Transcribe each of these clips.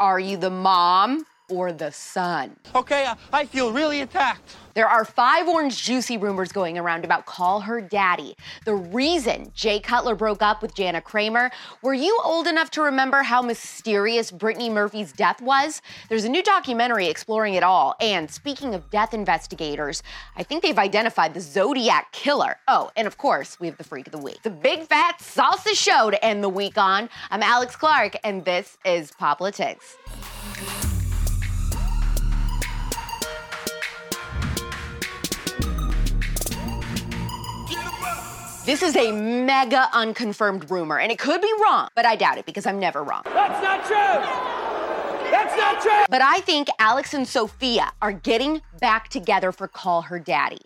Are you the mom or the son. Okay, I, I feel really attacked. There are five orange juicy rumors going around about Call Her Daddy. The reason Jay Cutler broke up with Jana Kramer. Were you old enough to remember how mysterious Brittany Murphy's death was? There's a new documentary exploring it all. And speaking of death investigators, I think they've identified the Zodiac killer. Oh, and of course, we have the Freak of the Week. The big fat salsa show to end the week on. I'm Alex Clark, and this is POPlitics. This is a mega unconfirmed rumor, and it could be wrong, but I doubt it because I'm never wrong. That's not true. That's not true. But I think Alex and Sofia are getting back together for Call Her Daddy.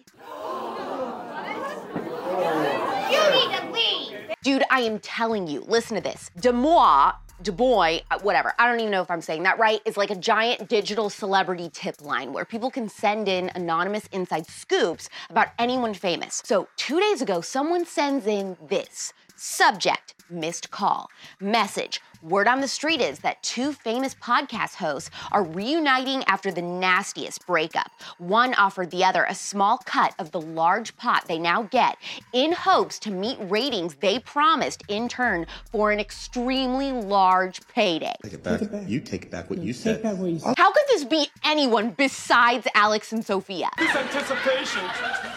You need to leave. Dude, I am telling you, listen to this. Demois Du Bois, uh, whatever, I don't even know if I'm saying that right, is like a giant digital celebrity tip line where people can send in anonymous inside scoops about anyone famous. So, two days ago, someone sends in this subject missed call, message Word on the street is that two famous podcast hosts are reuniting after the nastiest breakup. One offered the other a small cut of the large pot they now get in hopes to meet ratings they promised in turn for an extremely large payday. Take it back. You take it back. You take back what you said. What you said. How could this be anyone besides Alex and Sofia? This anticipation,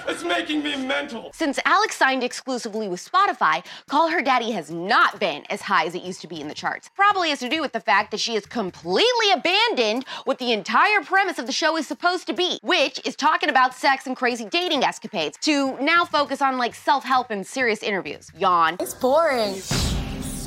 it's making me mental. Since Alex signed exclusively with Spotify, Call Her Daddy has not been as high as it used to be in the charts charts probably has to do with the fact that she has completely abandoned what the entire premise of the show is supposed to be, which is talking about sex and crazy dating escapades, to now focus on like self help and serious interviews. Yawn. It's boring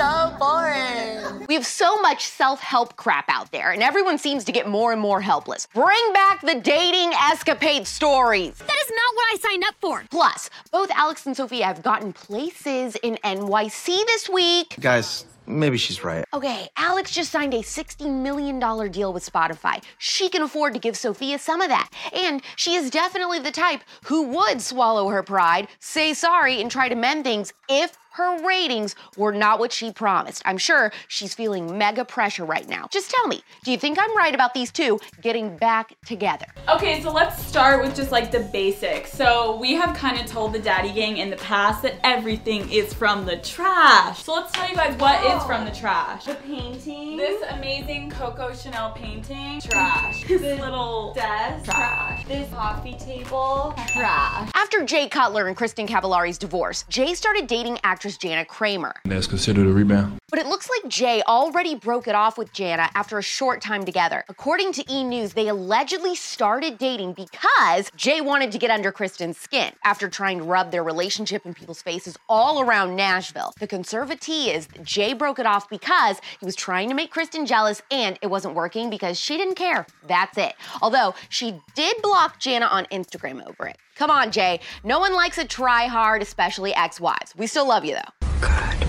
so boring. We have so much self help crap out there, and everyone seems to get more and more helpless. Bring back the dating escapade stories. That is not what I signed up for. Plus, both Alex and Sofia have gotten places in NYC this week. Guys, Maybe she's right. Okay, Alex just signed a $60 million deal with Spotify. She can afford to give Sofia some of that. And she is definitely the type who would swallow her pride, say sorry, and try to mend things if her ratings were not what she promised. I'm sure she's feeling mega pressure right now. Just tell me, do you think I'm right about these two getting back together? Okay, so let's start with just like the basics. So we have kind of told the daddy gang in the past that everything is from the trash. So let's tell you guys what oh. is from the trash. The painting. This amazing Coco Chanel painting. Trash. This little desk. Trash. This coffee table. Trash. After Jay Cutler and Kristin Cavallari's divorce, Jay started dating actors actress Jana Kramer. That's considered a rebound. But it looks like Jay already broke it off with Jana after a short time together. According to E! News, they allegedly started dating because Jay wanted to get under Kristin's skin after trying to rub their relationship in people's faces all around Nashville. The conservatee is Jay broke it off because he was trying to make Kristen jealous and it wasn't working because she didn't care. That's it. Although she did block Jana on Instagram over it. Come on, Jay. No one likes a try hard, especially ex wives. We still love you, though. Good.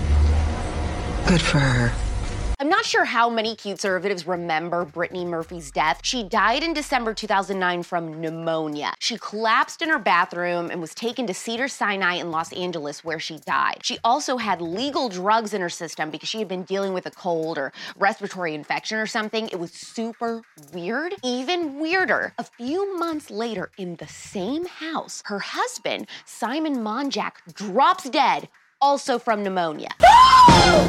Good for her. I'm not sure how many conservatives remember Brittany Murphy's death. She died in December 2009 from pneumonia. She collapsed in her bathroom and was taken to Cedar Sinai in Los Angeles where she died. She also had legal drugs in her system because she had been dealing with a cold or respiratory infection or something. It was super weird. Even weirder, a few months later in the same house, her husband, Simon Monjack, drops dead also from pneumonia.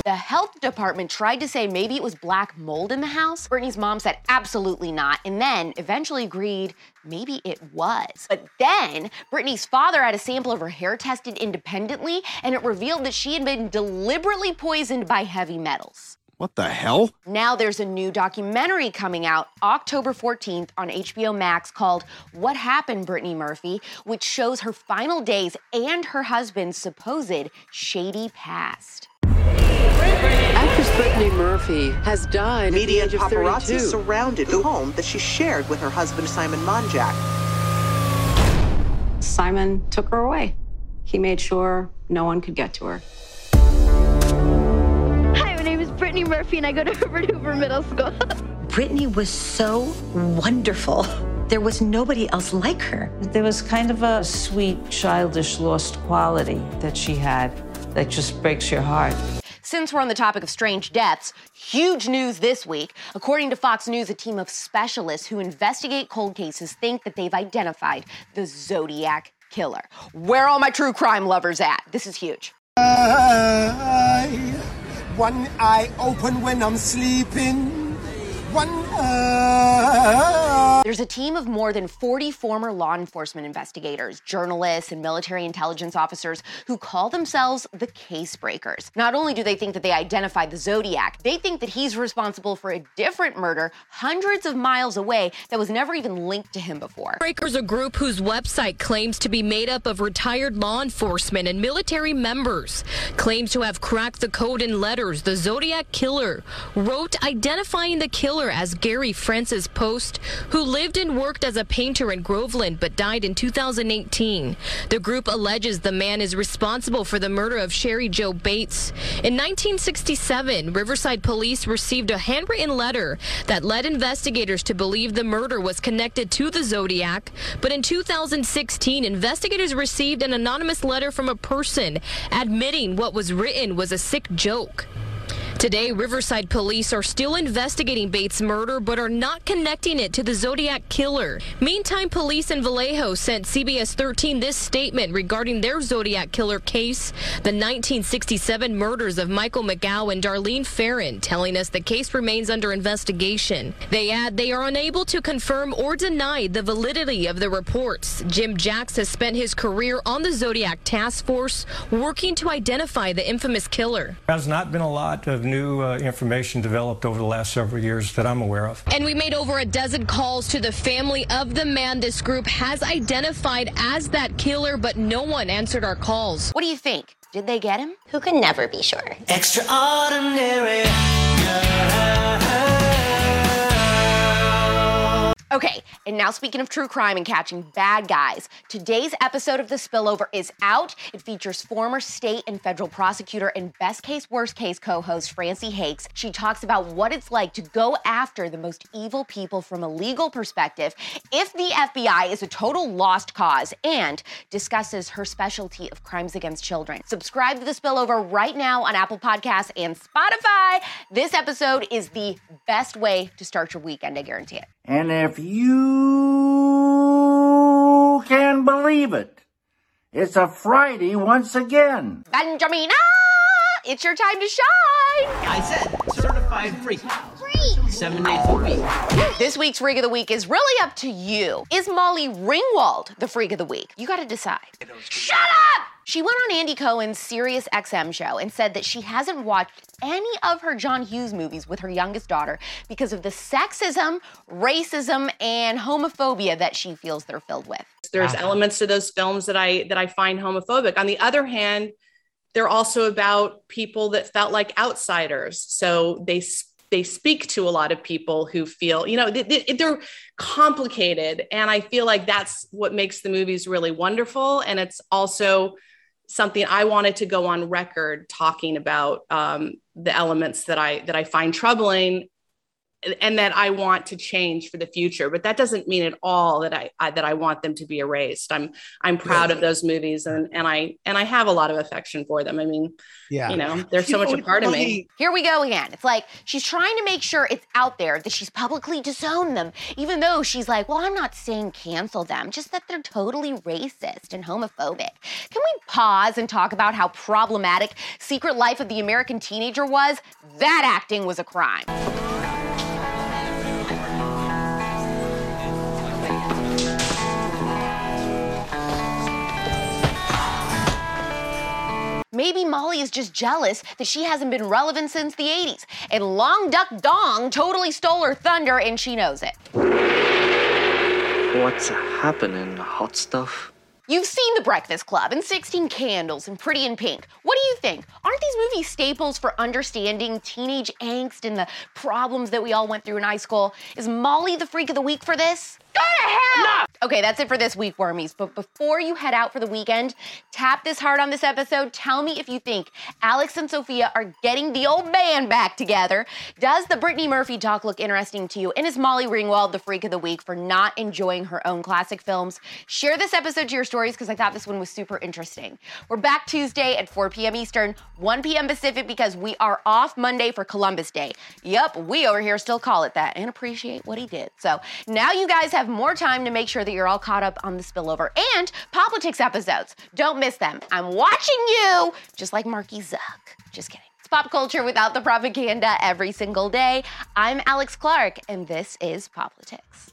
the health department tried to say maybe it was black mold in the house. Brittany's mom said absolutely not, and then eventually agreed maybe it was. But then Brittany's father had a sample of her hair tested independently, and it revealed that she had been deliberately poisoned by heavy metals. What the hell? Now there's a new documentary coming out October 14th on HBO Max called What Happened, Brittany Murphy, which shows her final days and her husband's supposed shady past. Actress Brittany Murphy has died Media at the and age of paparazzi 32. surrounded the home that she shared with her husband Simon Monjack. Simon took her away. He made sure no one could get to her. Brittany Murphy, and I go to Herbert Hoover Middle School. Brittany was so wonderful. There was nobody else like her. There was kind of a sweet, childish, lost quality that she had that just breaks your heart. Since we're on the topic of strange deaths, huge news this week. According to Fox News, a team of specialists who investigate cold cases think that they've identified the Zodiac killer. Where are all my true crime lovers at? This is huge. Eye, one eye open when I'm sleeping. One eye. There's a team of more than 40 former law enforcement investigators, journalists, and military intelligence officers who call themselves the case breakers. Not only do they think that they identified the Zodiac, they think that he's responsible for a different murder hundreds of miles away that was never even linked to him before. Breakers, a group whose website claims to be made up of retired law enforcement and military members, claims to have cracked the code in letters. The Zodiac Killer wrote identifying the killer as Gary Francis Poste, who lived and worked as a painter in Groveland but died in 2018. The group alleges the man is responsible for the murder of Cheri Jo Bates. In 1967, Riverside police received a handwritten letter that led investigators to believe the murder was connected to the Zodiac. But in 2016, investigators received an anonymous letter from a person admitting what was written was a sick joke. Today, Riverside police are still investigating Bates' murder but are not connecting it to the Zodiac killer. Meantime, police in Vallejo sent CBS 13 this statement regarding their Zodiac killer case, the 1967 murders of Michael Mageau and Darlene Ferrin, telling us the case remains under investigation. They add they are unable to confirm or deny the validity of the reports. Jim Jacks has spent his career on the Zodiac task force working to identify the infamous killer. There has not been a lot of new uh, information developed over the last several years that I'm aware of. And we made over a dozen calls to the family of the man this group has identified as that killer, but no one answered our calls. What do you think? Did they get him? Who can never be sure? Extraordinary. Okay, and now speaking of true crime and catching bad guys, today's episode of The Spillover is out. It features former state and federal prosecutor and best case, worst case co host Francey Hakes. She talks about what it's like to go after the most evil people from a legal perspective, if the FBI is a total lost cause, and discusses her specialty of crimes against children. Subscribe to The Spillover right now on Apple Podcasts and Spotify. This episode is the best way to start your weekend, I guarantee it. And if you can believe it, it's a Friday once again. Benjamin, it's your time to shine. I said certified freak. Free. Seven days a week. This week's Freak of the Week is really up to you. Is Molly Ringwald the Freak of the Week? You got to decide. Shut up! She went on Andy Cohen's Sirius XM show and said that she hasn't watched any of her John Hughes movies with her youngest daughter because of the sexism, racism, and homophobia that she feels they're filled with. There's elements to those films that I that I find homophobic. On the other hand, they're also about people that felt like outsiders. So they they speak to a lot of people who feel, you know, they, they're complicated. And I feel like that's what makes the movies really wonderful. And it's also something I wanted to go on record talking about um, the elements that I that I find troubling and that I want to change for the future. But that doesn't mean at all that I, I that I want them to be erased. I'm I'm proud yeah. of those movies and and I and I have a lot of affection for them. I mean, yeah, you know, they're so much a part of me. Here we go again. It's like she's trying to make sure it's out there that she's publicly disowned them, even though she's like, well, I'm not saying cancel them, just that they're totally racist and homophobic. Can we pause and talk about how problematic Secret Life of the American Teenager was? That acting was a crime. Maybe Molly is just jealous that she hasn't been relevant since the 80s. And Long Duck Dong totally stole her thunder and she knows it. What's happening, hot stuff? You've seen The Breakfast Club and 16 Candles and Pretty in Pink. What do you think? Aren't these movies staples for understanding teenage angst and the problems that we all went through in high school? Is Molly the freak of the week for this? Go to hell! Okay, that's it for this week, Wormies. But before you head out for the weekend, tap this hard on this episode. Tell me if you think Alex and Sofia are getting the old band back together. Does the Brittany Murphy talk look interesting to you? And is Molly Ringwald the freak of the week for not enjoying her own classic films? Share this episode to your stories because I thought this one was super interesting. We're back Tuesday at 4 p.m. Eastern, 1 p.m. Pacific because we are off Monday for Columbus Day. Yup, we over here still call it that and appreciate what he did. So now you guys have more time to make sure that you're all caught up on the spillover and politics episodes. Don't miss them. I'm watching you, just like Marky Zuck. Just kidding. It's pop culture without the propaganda every single day. I'm Alex Clark, and this is POPlitics.